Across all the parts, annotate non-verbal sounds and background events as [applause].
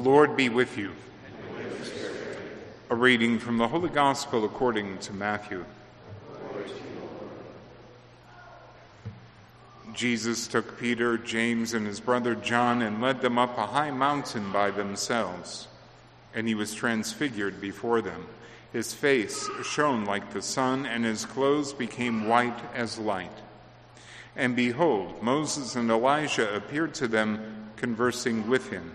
Lord be with you. A reading from the Holy Gospel according to Matthew. Jesus took Peter, James, and his brother John and led them up a high mountain by themselves. And he was transfigured before them. His face shone like the sun, and his clothes became white as light. And behold, Moses and Elijah appeared to them, conversing with him.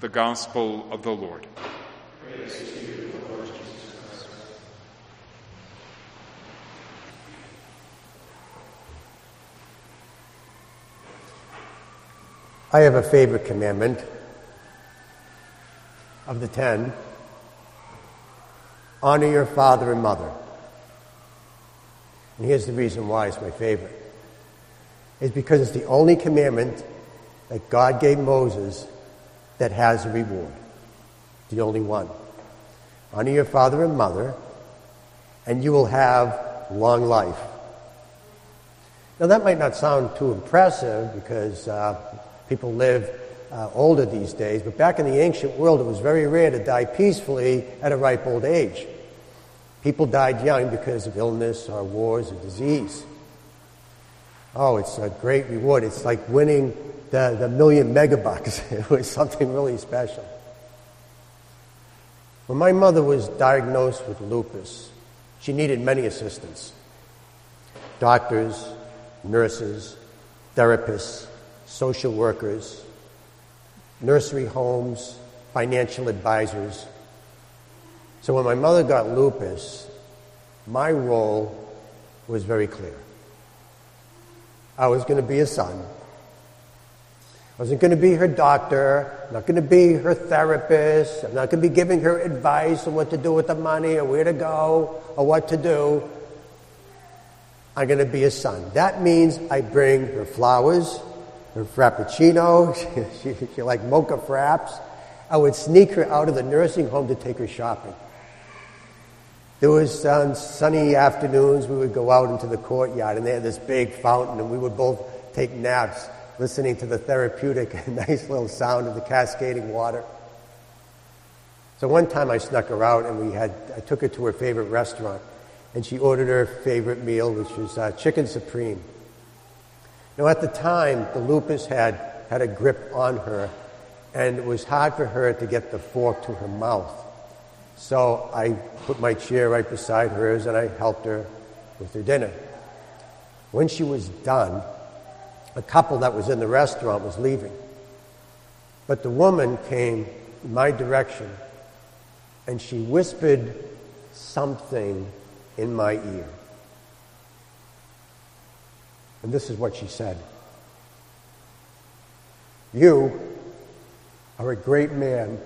The Gospel of the Lord. I have a favorite commandment of the ten honor your father and mother. And here's the reason why it's my favorite. It's because it's the only commandment that God gave Moses that has a reward. The only one. Honor your father and mother, and you will have long life. Now, that might not sound too impressive because uh, people live uh, older these days, but back in the ancient world, it was very rare to die peacefully at a ripe old age. People died young because of illness or wars or disease. Oh, it's a great reward. It's like winning the, the million megabucks. [laughs] it was something really special. When my mother was diagnosed with lupus, she needed many assistants doctors, nurses, therapists, social workers, nursery homes, financial advisors. So when my mother got lupus, my role was very clear. I was going to be a son. I wasn't going to be her doctor. I'm not going to be her therapist. I'm not going to be giving her advice on what to do with the money or where to go or what to do. I'm going to be a son. That means I bring her flowers, her frappuccino. [laughs] she, she, she mocha fraps. I would sneak her out of the nursing home to take her shopping. There was on sunny afternoons we would go out into the courtyard and they had this big fountain and we would both take naps listening to the therapeutic and [laughs] nice little sound of the cascading water. So one time I snuck her out and we had I took her to her favorite restaurant and she ordered her favorite meal which was uh, chicken supreme. Now, at the time, the lupus had had a grip on her, and it was hard for her to get the fork to her mouth. So I put my chair right beside hers and I helped her with her dinner. When she was done, a couple that was in the restaurant was leaving. But the woman came in my direction and she whispered something in my ear. And this is what she said You are a great man.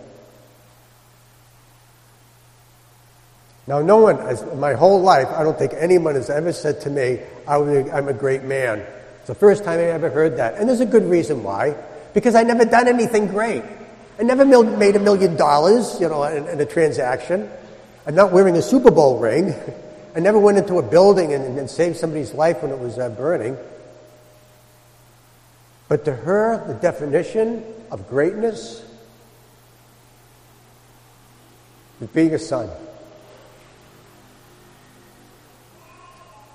Now, no one, my whole life, I don't think anyone has ever said to me, I'm a great man. It's the first time I ever heard that. And there's a good reason why. Because I never done anything great. I never made a million dollars, you know, in, in a transaction. I'm not wearing a Super Bowl ring. [laughs] I never went into a building and, and saved somebody's life when it was uh, burning. But to her, the definition of greatness is being a son.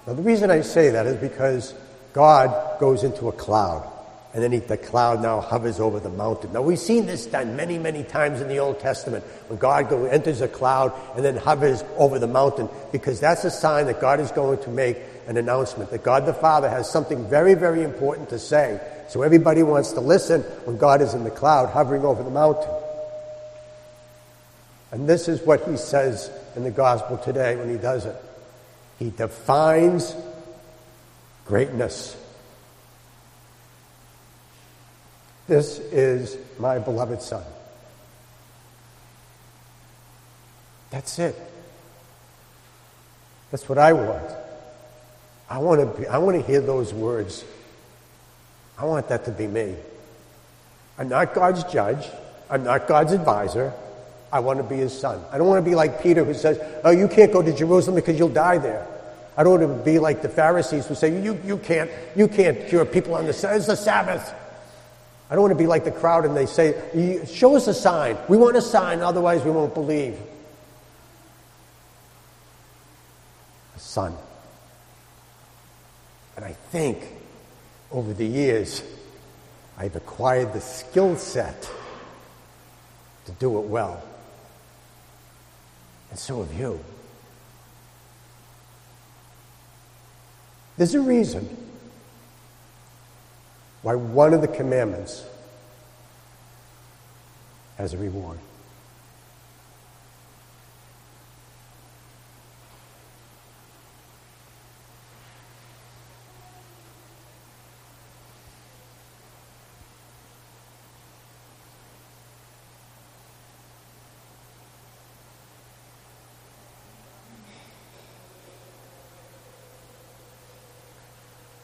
Now, the reason I say that is because God goes into a cloud. and then he, the cloud now hovers over the mountain. Now we've seen this done many, many times in the Old Testament when God go, enters a cloud and then hovers over the mountain because that's a sign that God is going to make an announcement, that God the Father has something very, very important to say. So everybody wants to listen when God is in the cloud hovering over the mountain. And this is what he says in the gospel today when he does it. He defines greatness. This is my beloved Son. That's it. That's what I want. I want to, be, I want to hear those words. I want that to be me. I'm not God's judge. I'm not God's advisor. I want to be his son. I don't want to be like Peter who says, Oh, you can't go to Jerusalem because you'll die there. I don't want to be like the Pharisees who say, You, you, can't, you can't cure people on the Sabbath. It's the Sabbath. I don't want to be like the crowd and they say, Show us a sign. We want a sign, otherwise we won't believe. A son. And I think over the years, I've acquired the skill set to do it well. And so have you. There's a reason why one of the commandments has a reward.